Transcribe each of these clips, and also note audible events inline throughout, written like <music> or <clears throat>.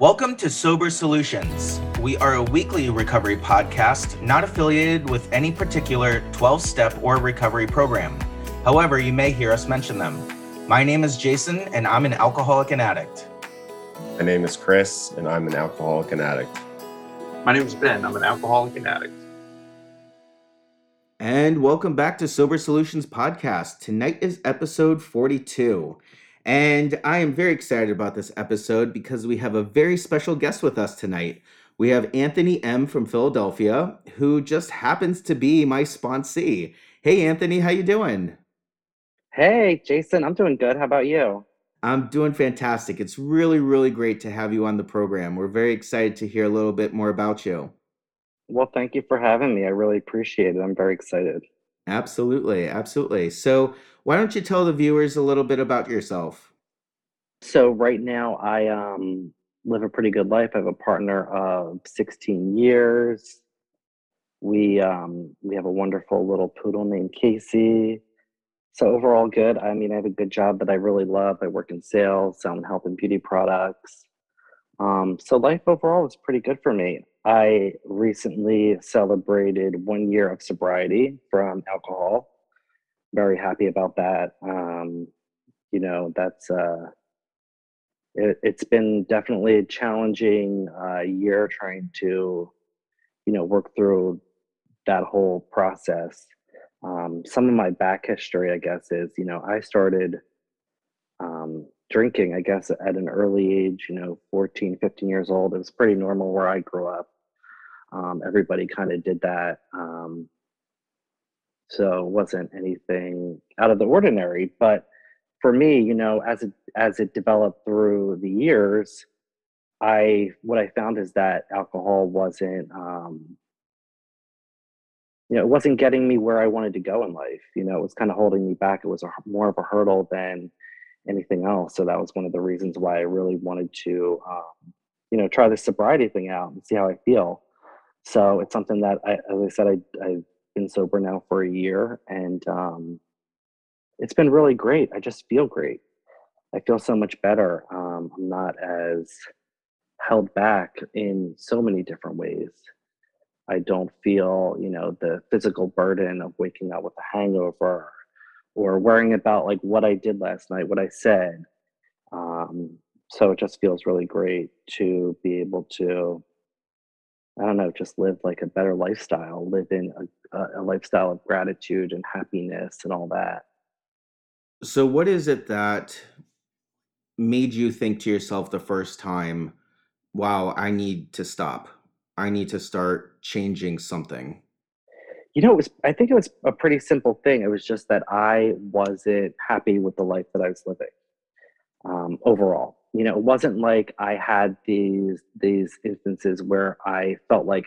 Welcome to Sober Solutions. We are a weekly recovery podcast not affiliated with any particular 12 step or recovery program. However, you may hear us mention them. My name is Jason, and I'm an alcoholic and addict. My name is Chris, and I'm an alcoholic and addict. My name is Ben. I'm an alcoholic and addict. And welcome back to Sober Solutions Podcast. Tonight is episode 42. And I am very excited about this episode because we have a very special guest with us tonight. We have Anthony M from Philadelphia, who just happens to be my sponsee. Hey Anthony, how you doing? Hey Jason, I'm doing good. How about you? I'm doing fantastic. It's really, really great to have you on the program. We're very excited to hear a little bit more about you. Well, thank you for having me. I really appreciate it. I'm very excited. Absolutely, absolutely. So, why don't you tell the viewers a little bit about yourself? So, right now, I um, live a pretty good life. I have a partner of 16 years. We um, we have a wonderful little poodle named Casey. So overall, good. I mean, I have a good job that I really love. I work in sales, selling health and beauty products. Um, so life overall is pretty good for me. I recently celebrated one year of sobriety from alcohol. Very happy about that. Um, you know, that's uh, it, has been definitely a challenging uh, year trying to, you know, work through that whole process. Um, some of my back history, I guess, is you know I started um, drinking, I guess, at an early age, you know, 14, 15 years old. It was pretty normal where I grew up. Um, everybody kind of did that. Um, so it wasn't anything out of the ordinary. But for me, you know, as it as it developed through the years, I what I found is that alcohol wasn't um, you know, it wasn't getting me where I wanted to go in life. You know, it was kind of holding me back. It was a, more of a hurdle than anything else. So that was one of the reasons why I really wanted to, um, you know, try the sobriety thing out and see how I feel. So it's something that, I, as I said, I, I've been sober now for a year, and um, it's been really great. I just feel great. I feel so much better. Um, I'm not as held back in so many different ways. I don't feel, you know, the physical burden of waking up with a hangover or worrying about like what I did last night, what I said. Um, so it just feels really great to be able to, I don't know, just live like a better lifestyle, live in a, a lifestyle of gratitude and happiness and all that. So, what is it that made you think to yourself the first time, wow, I need to stop? I need to start changing something? You know, it was I think it was a pretty simple thing. It was just that I wasn't happy with the life that I was living. Um, overall. You know, it wasn't like I had these these instances where I felt like,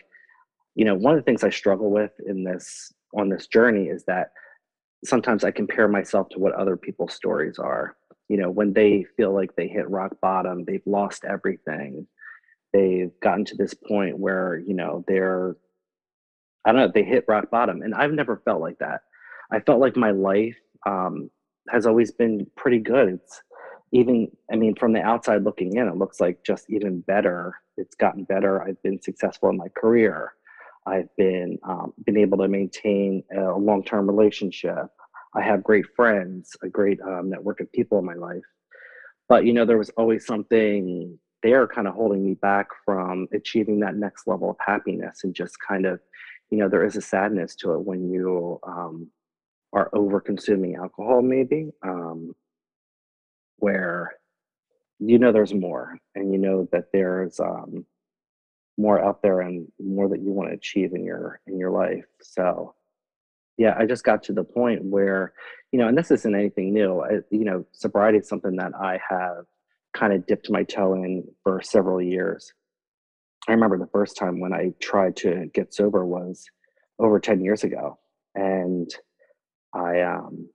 you know, one of the things I struggle with in this on this journey is that sometimes I compare myself to what other people's stories are. You know, when they feel like they hit rock bottom, they've lost everything. They've gotten to this point where you know they're i don't know they hit rock bottom and i've never felt like that. I felt like my life um, has always been pretty good. It's even i mean from the outside looking in it looks like just even better. It's gotten better. I've been successful in my career. I've been um, been able to maintain a long-term relationship. I have great friends a great um, network of people in my life. But you know there was always something they're kind of holding me back from achieving that next level of happiness and just kind of you know there is a sadness to it when you um, are over consuming alcohol maybe. Um, where you know there's more and you know that there's um, more out there and more that you want to achieve in your in your life so yeah i just got to the point where you know and this isn't anything new I, you know sobriety is something that i have kind of dipped my toe in for several years. I remember the first time when I tried to get sober was over 10 years ago. And I um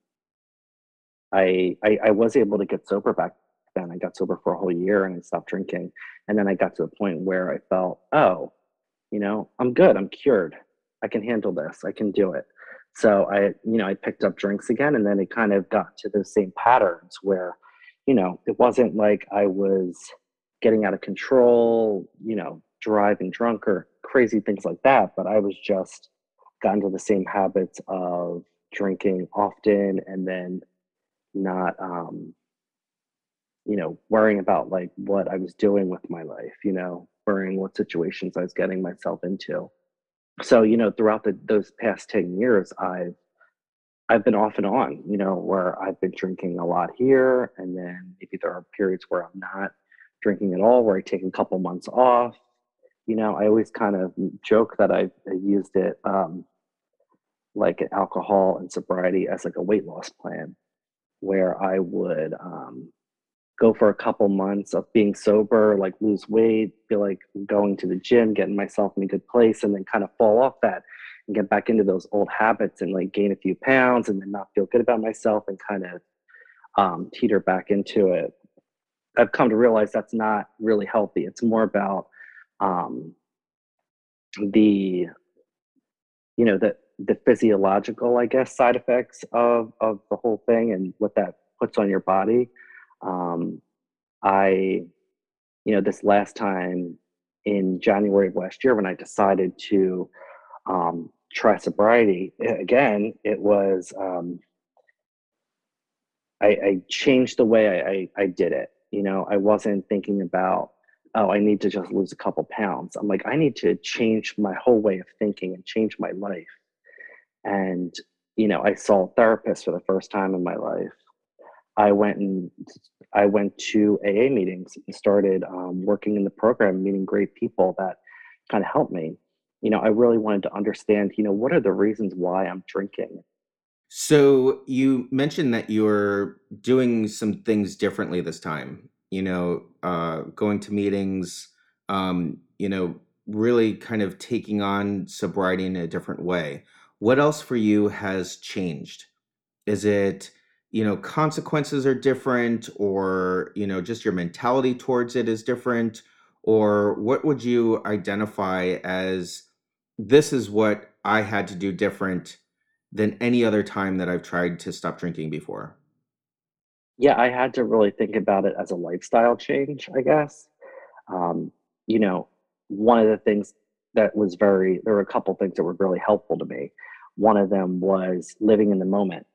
I, I I was able to get sober back then. I got sober for a whole year and I stopped drinking. And then I got to a point where I felt, oh, you know, I'm good. I'm cured. I can handle this. I can do it. So I, you know, I picked up drinks again and then it kind of got to those same patterns where you know, it wasn't like I was getting out of control, you know, driving drunk or crazy things like that. But I was just got into the same habits of drinking often and then not um you know worrying about like what i was doing with my life you know worrying what situations i was getting myself into. So you know throughout the, those past 10 years i've i've been off and on you know where i've been drinking a lot here and then maybe there are periods where i'm not drinking at all where i take a couple months off. You know i always kind of joke that i, I used it um, like alcohol and sobriety as like a weight loss plan where i would um, go for a couple months of being sober, like lose weight, feel like going to the gym, getting myself in a good place, and then kind of fall off that and get back into those old habits and like gain a few pounds and then not feel good about myself and kind of um, teeter back into it. I've come to realize that's not really healthy. It's more about um, the, you know, the the physiological, I guess, side effects of of the whole thing and what that puts on your body um, I, you know, this last time in January of last year when I decided to um, try sobriety again, it was um, I, I, changed the way I, I, I did it. You know, I wasn't thinking about oh, I need to just lose a couple pounds. I'm like, I need to change my whole way of thinking and change my life. And, you know, I saw a therapist for the first time in my life. I went and I went to AA meetings and started um, working in the program, meeting great people that kind of helped me. You know, I really wanted to understand, you know, what are the reasons why I'm drinking? So you mentioned that you're doing some things differently this time, you know, uh, going to meetings, um, you know, really kind of taking on sobriety in a different way. What else for you has changed? Is it you know consequences are different or you know just your mentality towards it is different? Or what would you identify as this is what i had to do different than any other time that i've tried to stop drinking before? Yeah i had to really think about it as a lifestyle change i guess. Um, you know one of the things that was very there were a couple things that were really helpful to me one of them was living in the moment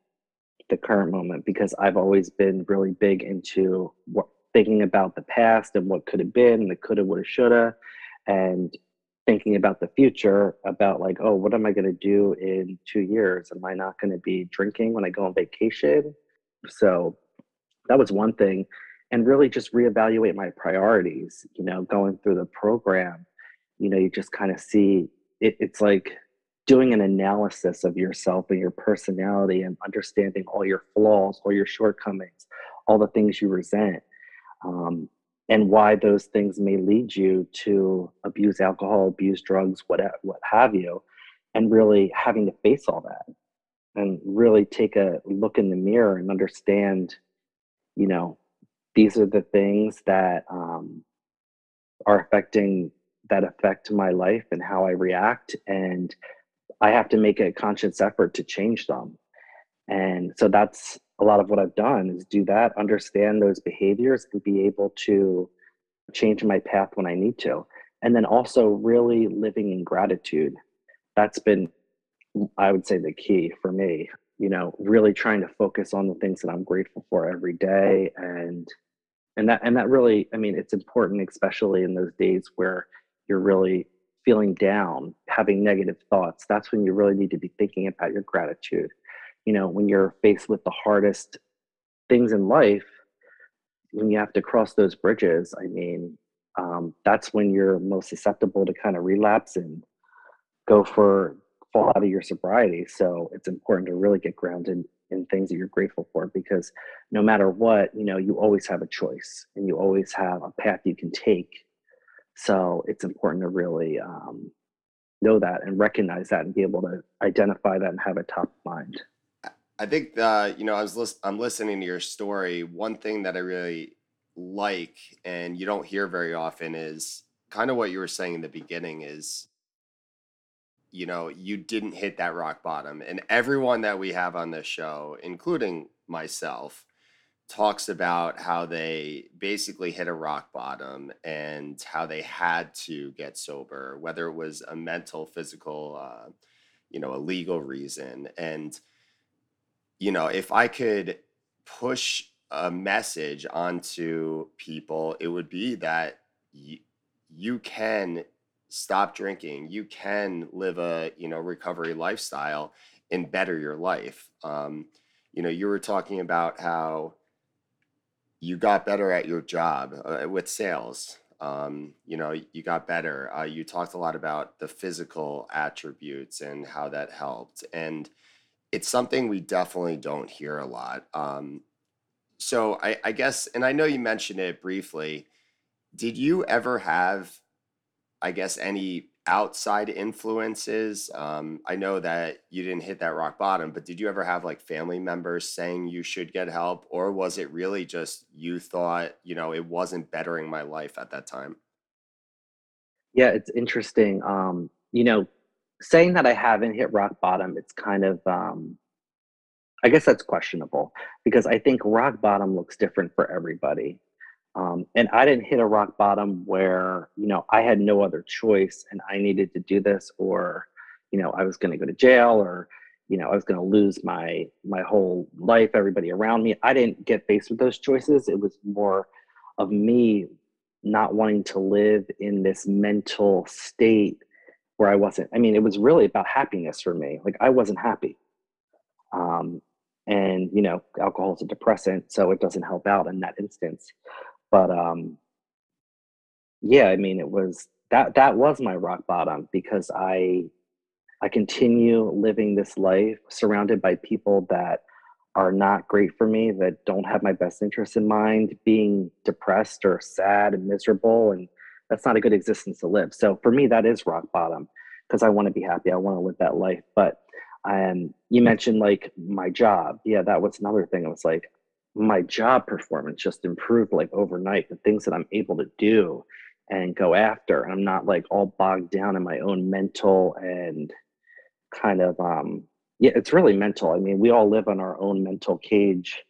the current moment because I've always been really big into what, thinking about the past and what could have been, the coulda, woulda, shoulda, and thinking about the future about like, oh, what am I going to do in two years? Am I not going to be drinking when I go on vacation? So that was one thing. And really just reevaluate my priorities, you know, going through the program, you know, you just kind of see it, it's like doing an analysis of yourself and your personality and understanding all your flaws, all your shortcomings, all the things you resent, um, and why those things may lead you to abuse alcohol, abuse drugs, what what have you, and really having to face all that and really take a look in the mirror and understand, you know, these are the things that um, are affecting that affect my life and how I react and I have to make a conscious effort to change them. And so that's a lot of what I've done is do that, understand those behaviors and be able to change my path when I need to. And then also really living in gratitude. That's been I would say the key for me, you know, really trying to focus on the things that I'm grateful for every day and and that and that really I mean it's important especially in those days where you're really feeling down, having negative thoughts, that's when you really need to be thinking about your gratitude. You know, when you're faced with the hardest things in life, when you have to cross those bridges, I mean, um, that's when you're most susceptible to kind of relapse and go for fall out of your sobriety. So it's important to really get grounded in things that you're grateful for because no matter what, you know, you always have a choice and you always have a path you can take so it's important to really um, know that and recognize that and be able to identify that and have it top mind. I think uh, you know I was lis- I'm listening to your story. One thing that I really like and you don't hear very often is kind of what you were saying in the beginning is you know you didn't hit that rock bottom and everyone that we have on this show including myself talks about how they basically hit a rock bottom and how they had to get sober, whether it was a mental, physical, uh, you know, a legal reason. And, you know, if I could push a message onto people, it would be that y- you can stop drinking, you can live a, you know, recovery lifestyle and better your life. Um, you know, you were talking about how you got better at your job uh, with sales. Um, you know, you got better. Uh, you talked a lot about the physical attributes and how that helped. And it's something we definitely don't hear a lot. Um, so I, I guess, and I know you mentioned it briefly. Did you ever have, I guess, any outside influences? Um, I know that you didn't hit that rock bottom, but did you ever have like family members saying you should get help, or was it really just you thought, you know, it wasn't bettering my life at that time? Yeah, it's interesting. Um, you know, saying that I haven't hit rock bottom, it's kind of um I guess that's questionable because I think rock bottom looks different for everybody. Um, and I didn't hit a rock bottom where, you know, I had no other choice and I needed to do this or, you know, I was going to go to jail or, you know, I was going to lose my my whole life, everybody around me. I didn't get faced with those choices. It was more of me not wanting to live in this mental state where I wasn't. I mean, it was really about happiness for me. Like I wasn't happy. Um, and you know, alcohol is a depressant, so it doesn't help out in that instance. But um, yeah, I mean, it was that that was my rock bottom because I I continue living this life surrounded by people that are not great for me, that don't have my best interests in mind, being depressed or sad and miserable, and that's not a good existence to live. So for me, that is rock bottom because I want to be happy. I want to live that life. But um, you mentioned like my job. Yeah, that was another thing. I was like, my job performance just improved like overnight. The things that I'm able to do and go after. I'm not like all bogged down in my own mental and kind of um yeah, it's really mental. I mean, we all live on our own mental cage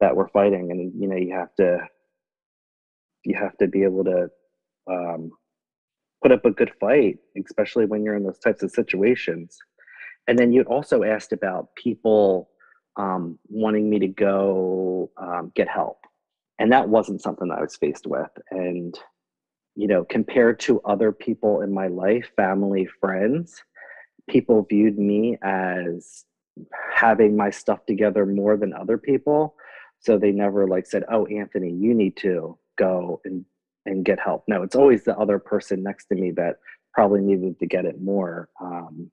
that we're fighting and you know, you have to you have to be able to um put up a good fight, especially when you're in those types of situations. And then you also asked about people um, wanting me to go um, get help. And that wasn't something I was faced with. And, you know, compared to other people in my life, family, friends, people viewed me as having my stuff together more than other people. So they never like said, "Oh, Anthony, you need to go and and get help." No, it's always the other person next to me that probably needed to get it more um,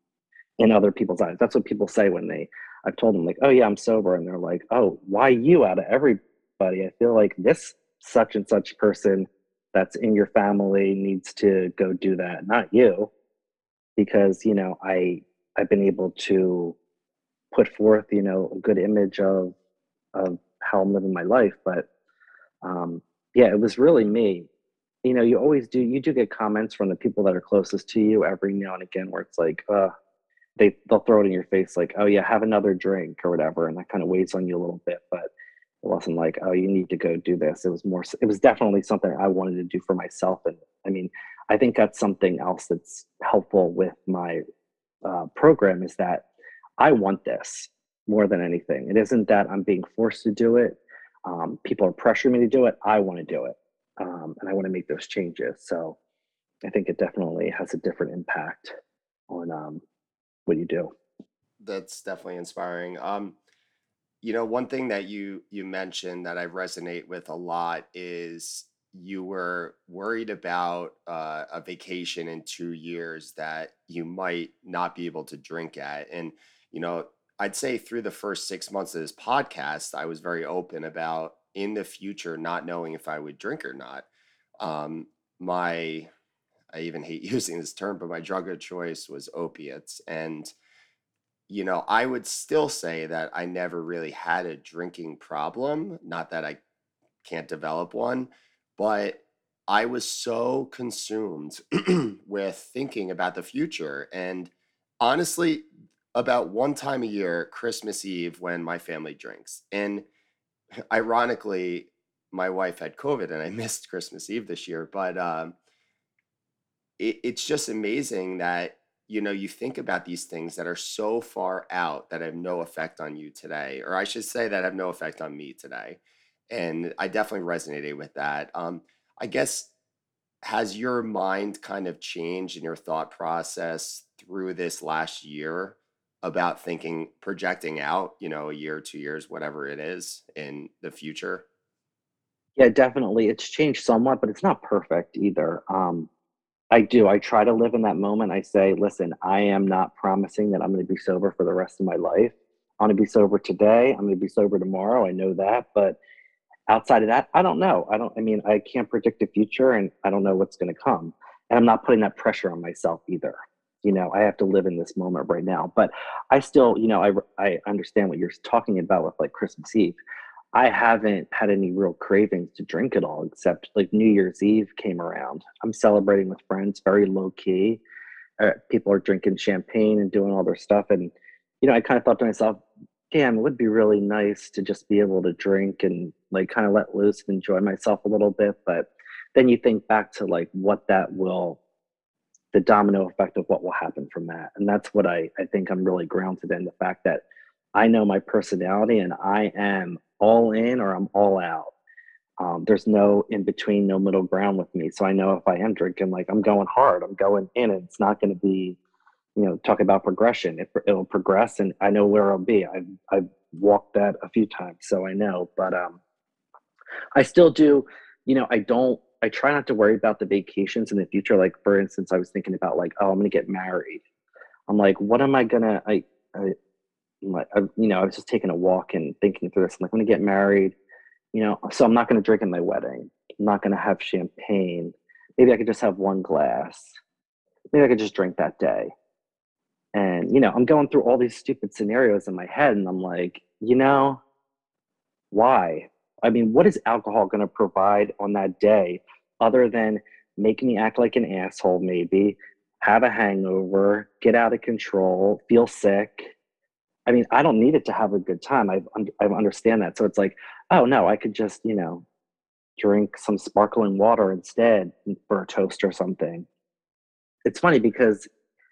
in other people's eyes. That's what people say when they I've told them like, "Oh yeah, I'm sober," and they're like, "Oh, why you out of everybody?" I feel like this such and such person that's in your family needs to go do that, not you, because you know I I've been able to put forth you know a good image of of how I'm living my life, but um, yeah, it was really me. You know, you always do. You do get comments from the people that are closest to you every now and again, where it's like, uh, they they'll throw it in your face like, oh yeah, have another drink or whatever, and that kind of weighs on you a little bit. But it wasn't like, oh, you need to go do this. It was more. It was definitely something I wanted to do for myself, and I mean, I think that's something else that's helpful with my uh, program is that I want this more than anything. It isn't that I'm being forced to do it. Um, people are pressuring me to do it. I want to do it, um, and I want to make those changes. So I think it definitely has a different impact on um, what you do. That's definitely inspiring. Um, you know, one thing that you you mentioned that I resonate with a lot is you were worried about uh, a vacation in two years that you might not be able to drink at, and you know, I'd say through the first six months of this podcast, I was very open about in the future not knowing if I would drink or not. Um, my I even hate <laughs> using this term, but my drug of choice was opiates. And, you know, I would still say that I never really had a drinking problem. Not that I can't develop one, but I was so consumed <clears throat> with thinking about the future. And honestly, about one time a year, Christmas Eve, when my family drinks. And ironically, my wife had COVID and I <laughs> missed Christmas Eve this year, but um, it, it's just amazing that you know you think about these things that are so far out that have no effect on you today, or I should say that have no effect on me today. And I definitely resonated with that. Um, I guess has your mind kind of changed in your thought process through this last year about thinking projecting out, you know, a year, two years, whatever it is in the future? Yeah, definitely. It's changed somewhat, but it's not perfect either. Um, I do. I try to live in that moment. I say, listen, I am not promising that I'm going to be sober for the rest of my life. I'm going to be sober today. I'm going to be sober tomorrow. I know that. But outside of that, I don't know. I don't, I mean, I can't predict the future and I don't know what's going to come. And I'm not putting that pressure on myself either. You know, I have to live in this moment right now. But I still, you know, I, I understand what you're talking about with like Christmas Eve. I haven't had any real cravings to drink at all, except like New Year's Eve came around. I'm celebrating with friends, very low key. Uh, people are drinking champagne and doing all their stuff. And, you know, I kind of thought to myself, damn, it would be really nice to just be able to drink and like kind of let loose and enjoy myself a little bit. But then you think back to like what that will, the domino effect of what will happen from that. And that's what I, I think I'm really grounded in the fact that I know my personality and I am all in or I'm all out. Um, there's no in between, no middle ground with me. So I know if I am drinking, like I'm going hard, I'm going in, and it's not going to be, you know, talk about progression. It, it'll progress, and I know where I'll be. I've I've walked that a few times, so I know. But um, I still do. You know, I don't. I try not to worry about the vacations in the future. Like for instance, I was thinking about like, oh, I'm going to get married. I'm like, what am I gonna? I, I like I, you know, I was just taking a walk and thinking through this. I'm like, I'm gonna get married, you know, so I'm not gonna drink at my wedding. I'm not gonna have champagne. Maybe I could just have one glass. Maybe I could just drink that day. And you know, I'm going through all these stupid scenarios in my head, and I'm like, you know, why? I mean, what is alcohol gonna provide on that day other than make me act like an asshole, maybe have a hangover, get out of control, feel sick, I mean, I don't need it to have a good time. I I understand that. So it's like, oh no, I could just you know drink some sparkling water instead for a toast or something. It's funny because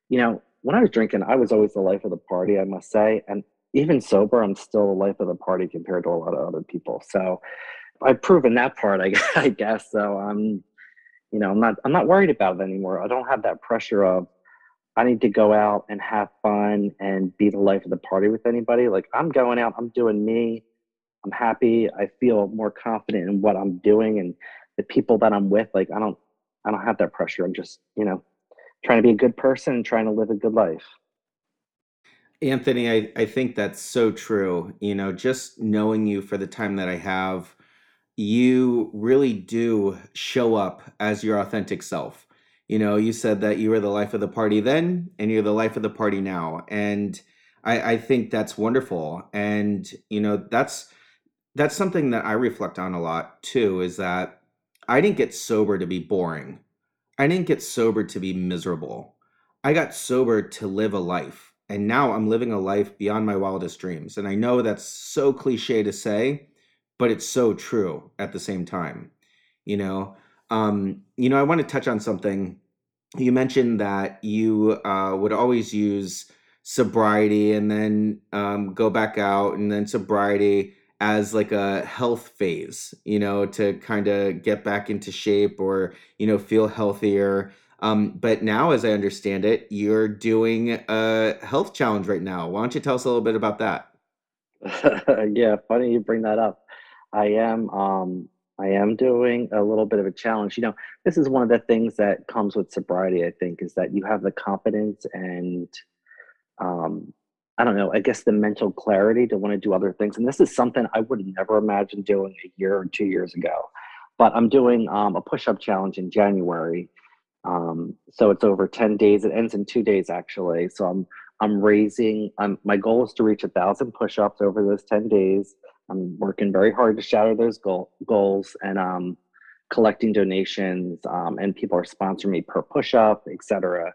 you know when I was drinking, I was always the life of the party. I must say, and even sober, I'm still the life of the party compared to a lot of other people. So I've proven that part, I, <laughs> I guess. So I'm, you know, I'm not I'm not worried about it anymore. I don't have that pressure of I need to go out and have fun and be the life of the party with anybody. Like I'm going out, I'm doing me. I'm happy. I feel more confident in what I'm doing and the people that I'm with. Like I don't, I don't have that pressure. I'm just, you know, trying to be a good person and trying to live a good life. Anthony, I, I think that's so true. You know, just knowing you for the time that I have, you really do show up as your authentic self you know, you said that you were the life of the party then, and you're the life of the party now, and I, I think that's wonderful. And you know, that's that's something that I reflect on a lot too. Is that I didn't get sober to be boring. I didn't get sober to be miserable. I got sober to live a life. And now I'm living a life beyond my wildest dreams. And I know that's so cliche to say, but it's so true at the same time. You know, um, you know, I want to touch on something. You mentioned that you uh, would always use sobriety and then um, go back out and then sobriety as like a health phase, you know, to kind of get back into shape or, you know, feel healthier. Um, but now, as I understand it, you're doing a health challenge right now. Why don't you tell us a little bit about that? <laughs> yeah, funny you bring that up. I am um I am doing a little bit of a challenge. You know, this is one of the things that comes with sobriety, I think, is that you have the confidence and um, I don't know, I guess the mental clarity to want to do other things. And this is something I would never imagine doing a year or two years ago. But I'm doing um, a push up challenge in January. Um, so it's over 10 days. It ends in two days, actually. So I'm I'm raising. I'm, my goal is to reach a thousand push ups over those 10 days. I'm working very hard to shatter those goal, goals and um, collecting donations. Um, and people are sponsoring me per push up, etc.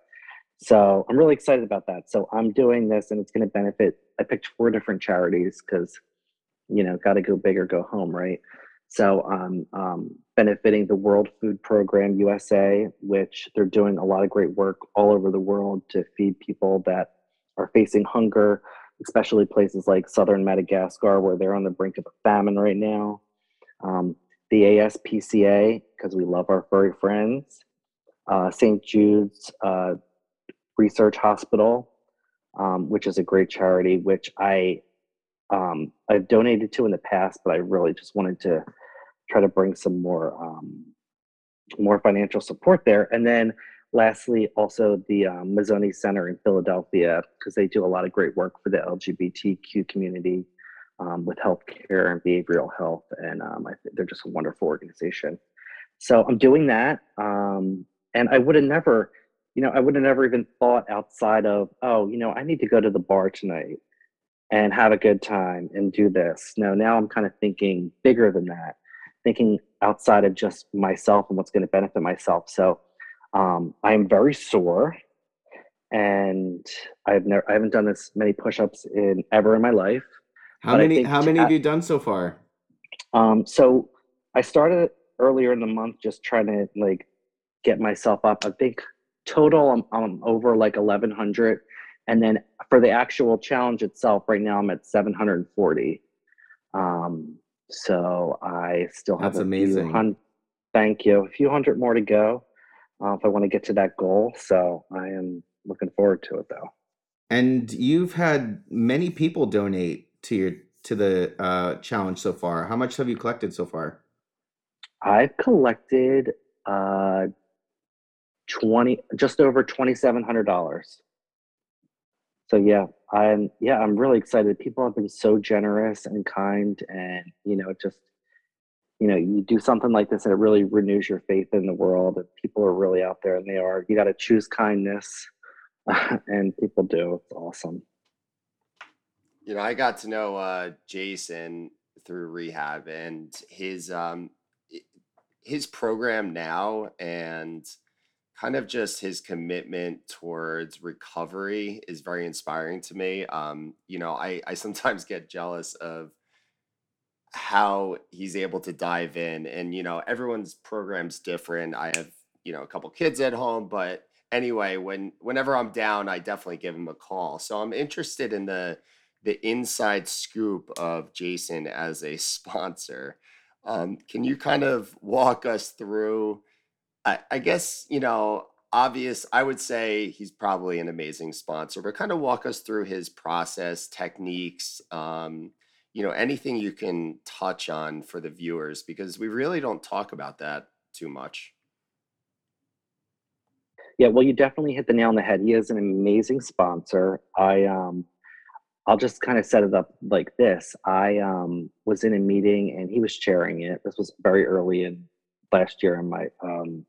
So I'm really excited about that. So I'm doing this, and it's going to benefit. I picked four different charities because you know, got to go big or go home, right? So um, um, benefiting the World Food Program USA, which they're doing a lot of great work all over the world to feed people that are facing hunger, especially places like southern Madagascar where they're on the brink of a famine right now. Um, the ASPCA, because we love our furry friends, uh, St. Jude's uh, Research Hospital, um, which is a great charity, which I um, I've donated to in the past, but I really just wanted to try to bring some more um, more financial support there. And then lastly, also the um, Mazzoni Center in Philadelphia, because they do a lot of great work for the LGBTQ community um, with healthcare and behavioral health. And um, I they're just a wonderful organization. So I'm doing that. Um, and I would have never, you know, I would have never even thought outside of, oh, you know, I need to go to the bar tonight and have a good time and do this. No, now I'm kind of thinking bigger than that, thinking outside of just myself and what's going to benefit myself. So um, I am very sore, and I've never I haven't done this many push-ups in ever in my life. How many how many have you done so far? Um, so I started earlier in the month, just trying to like get myself up. I think total I'm, I'm over like 1100, and then for the actual challenge itself, right now I'm at 740. Um, so I still have That's a amazing. hun- Thank you. A few hundred more to go uh, if I want to get to that goal. So I am looking forward to it though. And you've had many people donate to your to the uh, challenge so far. How much have you collected so far? I've collected uh, 20 just over $2700 so yeah i'm yeah i'm really excited people have been so generous and kind and you know just you know you do something like this and it really renews your faith in the world and people are really out there and they are. You got to choose kindness <laughs> and people do. It's awesome. You know, I got to know uh, Jason through rehab and his um, his program now and kind of just his commitment towards recovery is very inspiring to me. Um, you know, I, I sometimes get jealous of how he's able to dive in and you know everyone's program's different. I have you know a couple kids at home but anyway when whenever i'm down i definitely give him a call. So i'm interested in the the inside scoop of jason as a <laughs> sponsor. Um, can you kind of walk us through I, I guess you know obvious i would say he's probably an amazing sponsor but kind of walk us through his process techniques um, you know anything you can touch on for the viewers because we really don't talk about that too much Yeah, well, you definitely hit the nail on the head. He is an amazing sponsor. I um I'll just kind of set it up like this. I um was in a meeting and he was chairing it. This was very early in last year in my um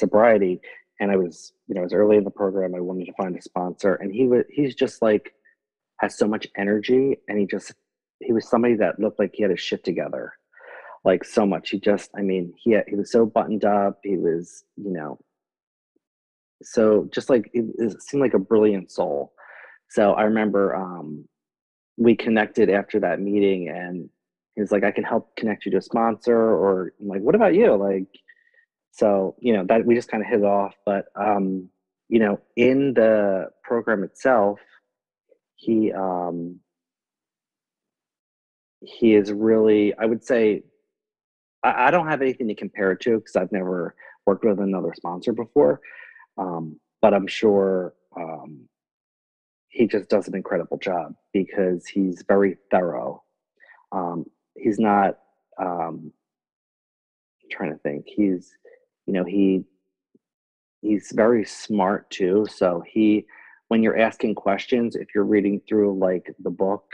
sobriety and I was, you know, it was early in the program. I wanted to find a sponsor and he was he's just like has so much energy and he just he was somebody that looked like he had his shit together. Like so much. He just I mean, he had, he was so buttoned up. He was, you know, so just like it, it seemed like a brilliant soul so i remember um we connected after that meeting and he was like i can help connect you to a sponsor or I'm like what about you like so you know that we just kind of hit it off but um you know in the program itself he um he is really i would say i, I don't have anything to compare it to because i've never worked with another sponsor before um, but I'm sure um, he just does an incredible job because he's very thorough. Um, he's not um, trying to think. He's you know he he's very smart too. So he when you're asking questions, if you're reading through like the book,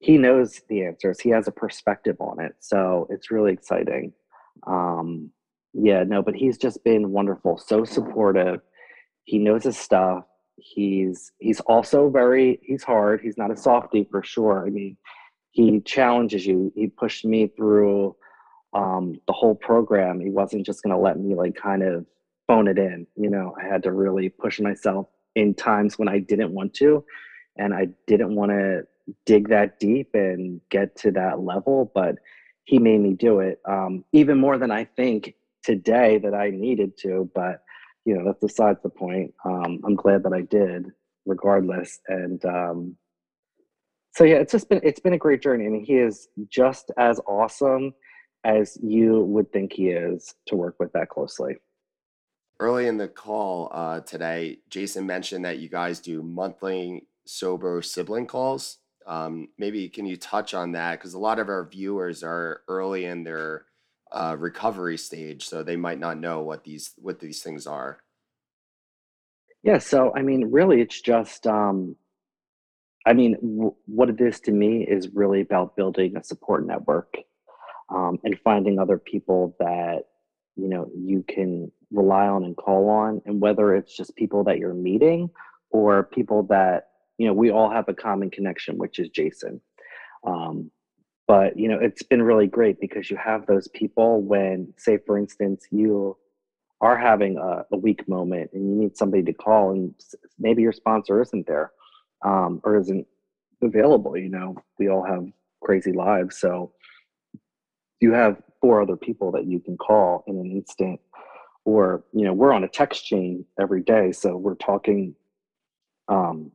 he knows the answers. He has a perspective on it. So it's really exciting. Um, yeah, no, but he's just been wonderful, so supportive. He knows his stuff. He's he's also very he's hard. He's not a softie for sure. I mean, he challenges you. He pushed me through um, the whole program. He wasn't just going to let me like kind of phone it in. You know, I had to really push myself in times when I didn't want to, and I didn't want to dig that deep and get to that level, but he made me do it um, even more than I think today that I needed to. But you know, that's besides the point. Um, I'm glad that I did, regardless. And um, so yeah, it's just been it's been a great journey. Mean, he is just as awesome as you would think he is to work with that closely. Early in the call uh, today, Jason mentioned that you guys do monthly sober sibling calls. Um, maybe can you touch on that? Because a lot of our viewers are early in their uh, recovery stage, so they might not know what these what these things are. Yeah, so I mean, really, it's just, um, I mean, w- what it is to me is really about building a support network um, and finding other people that you know you can rely on and call on, and whether it's just people that you're meeting or people that you know we all have a common connection, which is Jason. Um, but you know, it's been really great because you have those people when, say, for instance, you are having a, a weak moment and you need somebody to call, and maybe your sponsor isn't there um, or isn't available. You know, we all have crazy lives, so you have four other people that you can call in an instant or you know we're on a text chain every day so we're talking um,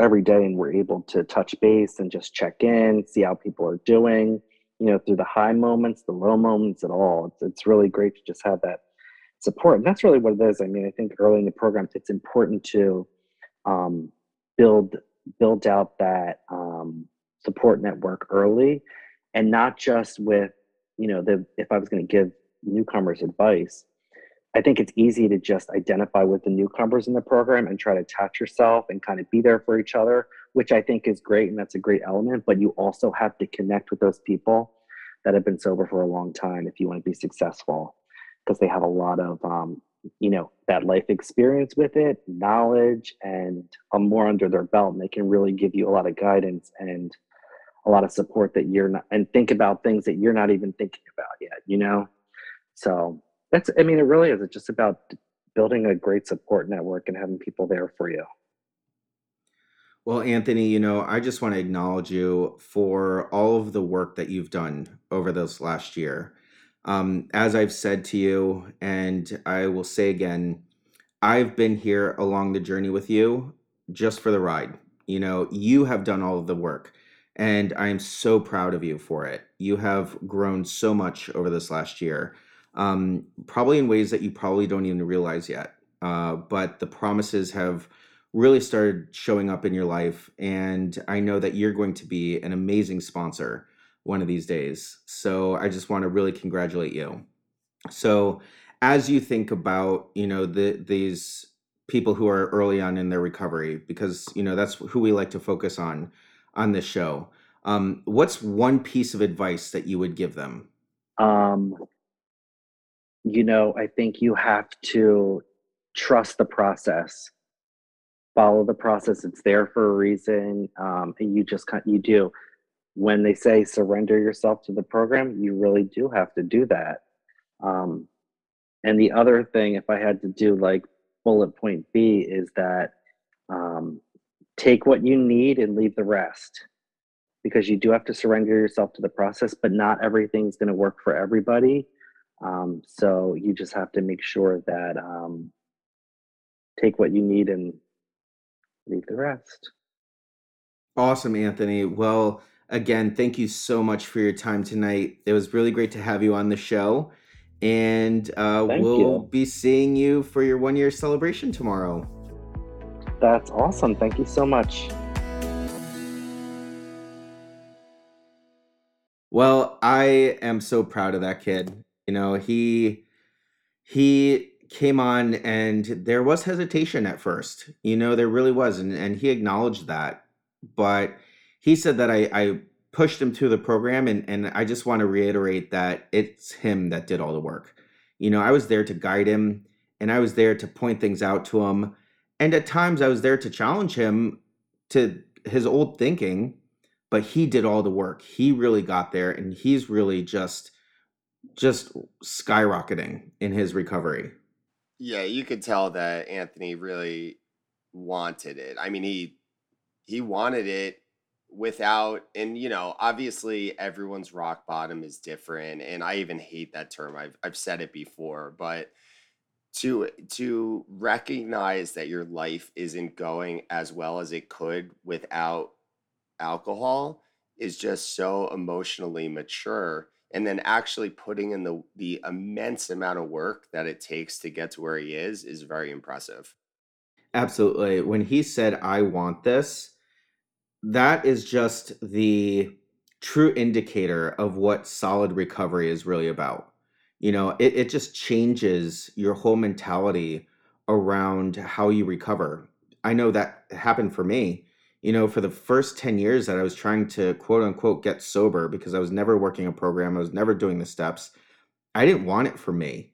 every day and we're able to touch base and just check in, see how people are doing, you know, through the high moments, the low moments, at all. It's, it's really great to just have that support. And that's really what it is. I mean, I think early in the program, it's important to um, build build out that um, support network early, and not just with, you know, the if I was going to give newcomers advice, I think it's easy to just identify with the newcomers in the program and try to attach yourself and kind of be there for each other, which I think is great and that's a great element. But you also have to connect with those people that have been sober for a long time if you want to be successful, because they have a lot of, um, you know, that life experience with it, knowledge, and a more under their belt. And they can really give you a lot of guidance and a lot of support that you're not, and think about things that you're not even thinking about yet, you know? So that's i mean it really is it's just about building a great support network and having people there for you Well, Anthony, you know, I just want to acknowledge you for all of the work that you've done over this last year. Um, as I've said to you, and I will say again, I've been here along the journey with you just for the ride. You know, you have done all of the work, and I am so proud of you for it. You have grown so much over this last year um, probably in ways that you probably don't even realize yet. Uh, but the promises have really started showing up in your life. And I know that you're going to be an amazing sponsor one of these days. So I just want to really congratulate you. So as you think about, you know, the these people who are early on in their recovery, because you know that's who we like to focus on on this show. Um, what's one piece of advice that you would give them? um, you know, I think you have to trust the process, follow the process. It's there for a reason, um, and you just you do. When they say surrender yourself to the program, you really do have to do that. Um, and the other thing, if I had to do like bullet point B, is that um, take what you need and leave the rest because you do have to surrender yourself to the process, but not everything's going to work for everybody. Um, so you just have to make sure that um, take what you need and leave the rest. Awesome, Anthony. Well, again, thank you so much for your time tonight. It was really great to have you on the show. And uh, we'll you. be seeing you for your one year celebration tomorrow. That's awesome. Thank you so much. Well, I am so proud of that kid. You know, he he came on and there was hesitation at first. You know, there really was, and, and he acknowledged that. But he said that I, I pushed him through the program and, and I just want to reiterate that it's him that did all the work. You know, I was there to guide him and I was there to point things out to him. And at times I was there to challenge him to his old thinking, but he did all the work. He really got there and he's really just just skyrocketing in his recovery. Yeah, you could tell that Anthony really wanted it. I mean, he he wanted it without and you know obviously everyone's rock bottom is different and i even hate that term i've, I've said it before but to to recognize that your life isn't going as well as it could without alcohol is just so emotionally mature and then actually putting in the the immense amount of work that it takes to get to where he is is very impressive Absolutely. When he said, I want this, that is just the true indicator of what solid recovery is really about. You know, it, it just changes your whole mentality around how you recover. I know that happened for me. You know, for the first 10 years that I was trying to quote unquote get sober because I was never working a program, I was never doing the steps, I didn't want it for me.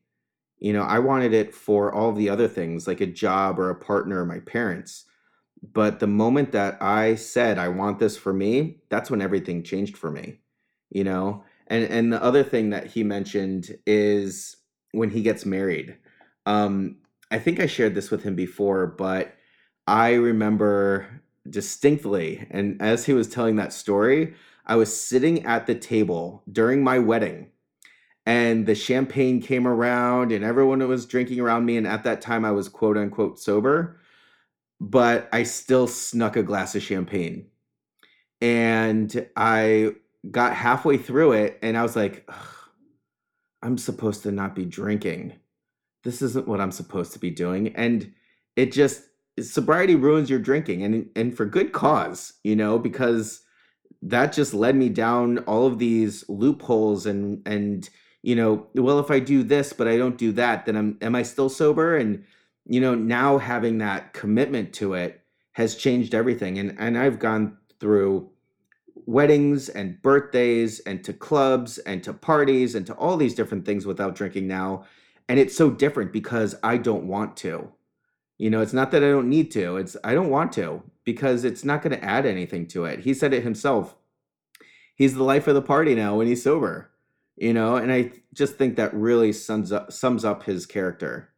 You know, I wanted it for all the other things like a job or a partner or my parents. But the moment that I said I want this for me, that's when everything changed for me. You know? And and the other thing that he mentioned is when he gets married. Um I think I shared this with him before, but I remember distinctly and as he was telling that story, I was sitting at the table during my wedding and the champagne came around and everyone was drinking around me and at that time I was quote unquote sober but I still snuck a glass of champagne. And I got halfway through it and I was like, I'm supposed to not be drinking. This isn't what I'm supposed to be doing. And it just sobriety ruins your drinking and and for good cause, you know, because that just led me down all of these loopholes and and you know, well if I do this but I don't do that, then I'm am I still sober? And you know, now having that commitment to it has changed everything. And and I've gone through weddings and birthdays and to clubs and to parties and to all these different things without drinking now. And it's so different because I don't want to. You know, it's not that I don't need to, it's I don't want to because it's not going to add anything to it. He said it himself. He's the life of the party now when he's sober. You know, and I just think that really sums up sums up his character.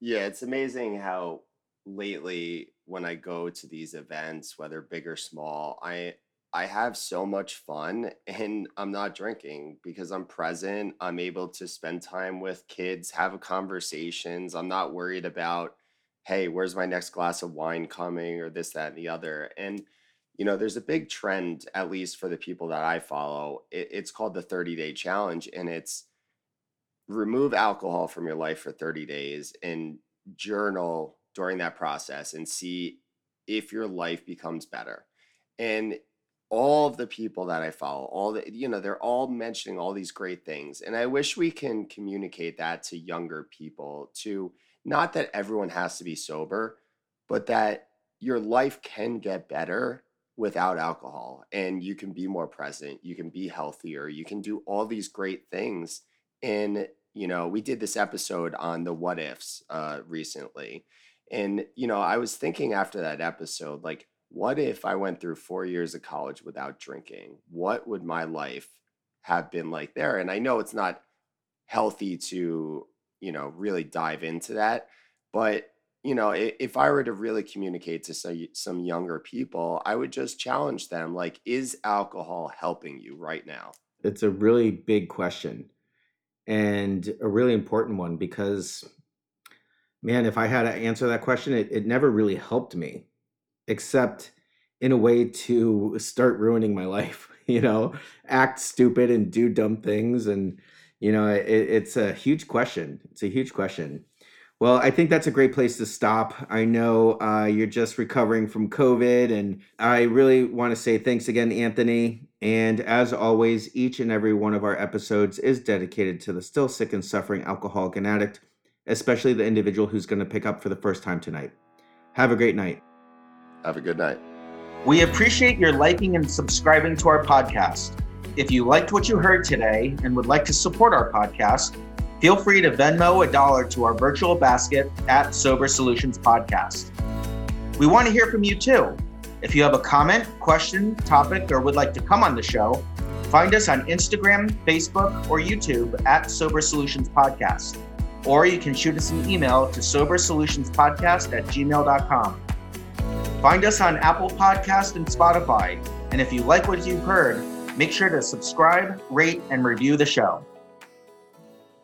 Yeah, it's amazing how lately when I go to these events, whether big or small, I I have so much fun and I'm not drinking because I'm present. I'm able to spend time with kids, have conversations. I'm not worried about, hey, where's my next glass of wine coming or this, that, and the other. And, you know, there's a big trend, at least for the people that I follow. It, it's called the 30 day challenge. And it's remove alcohol from your life for 30 days and journal during that process and see if your life becomes better. And all of the people that I follow, all the, you know, they're all mentioning all these great things. And I wish we can communicate that to younger people to not that everyone has to be sober, but that your life can get better without alcohol and you can be more present, you can be healthier, you can do all these great things. And you know, we did this episode on the what ifs uh, recently. And, you know, I was thinking after that episode, like, what if I went through four years of college without drinking? What would my life have been like there? And I know it's not healthy to, you know, really dive into that. But, you know, if I were to really communicate to some, younger people, I would just challenge them like, is alcohol helping you right now? It's a really big question and a really important one because man if i had to answer that question it, it never really helped me except in a way to start ruining my <laughs> life you know act stupid and do dumb things and you know it, it's a huge question it's a huge question well i think that's a great place to stop i know uh, you're just recovering from covid and i really want to say thanks again anthony and as always, each and every one of our episodes is dedicated to the still sick and suffering alcoholic and addict, especially the individual who's going to pick up for the first time tonight. Have a great night. Have a good night. We appreciate your liking and subscribing to our podcast. If you liked what you heard today and would like to support our podcast, feel free to Venmo a dollar to our virtual basket at Sober Solutions Podcast. We want to hear from you too. If you have a comment, question, topic, or would like to come on the show, find us on Instagram, Facebook, or YouTube at Sober Solutions Podcast. Or you can shoot us an email to sobersolutionspodcast at gmail.com. Find us on Apple Podcast and Spotify. And if you like what you've heard, make sure to subscribe, rate, and review the show.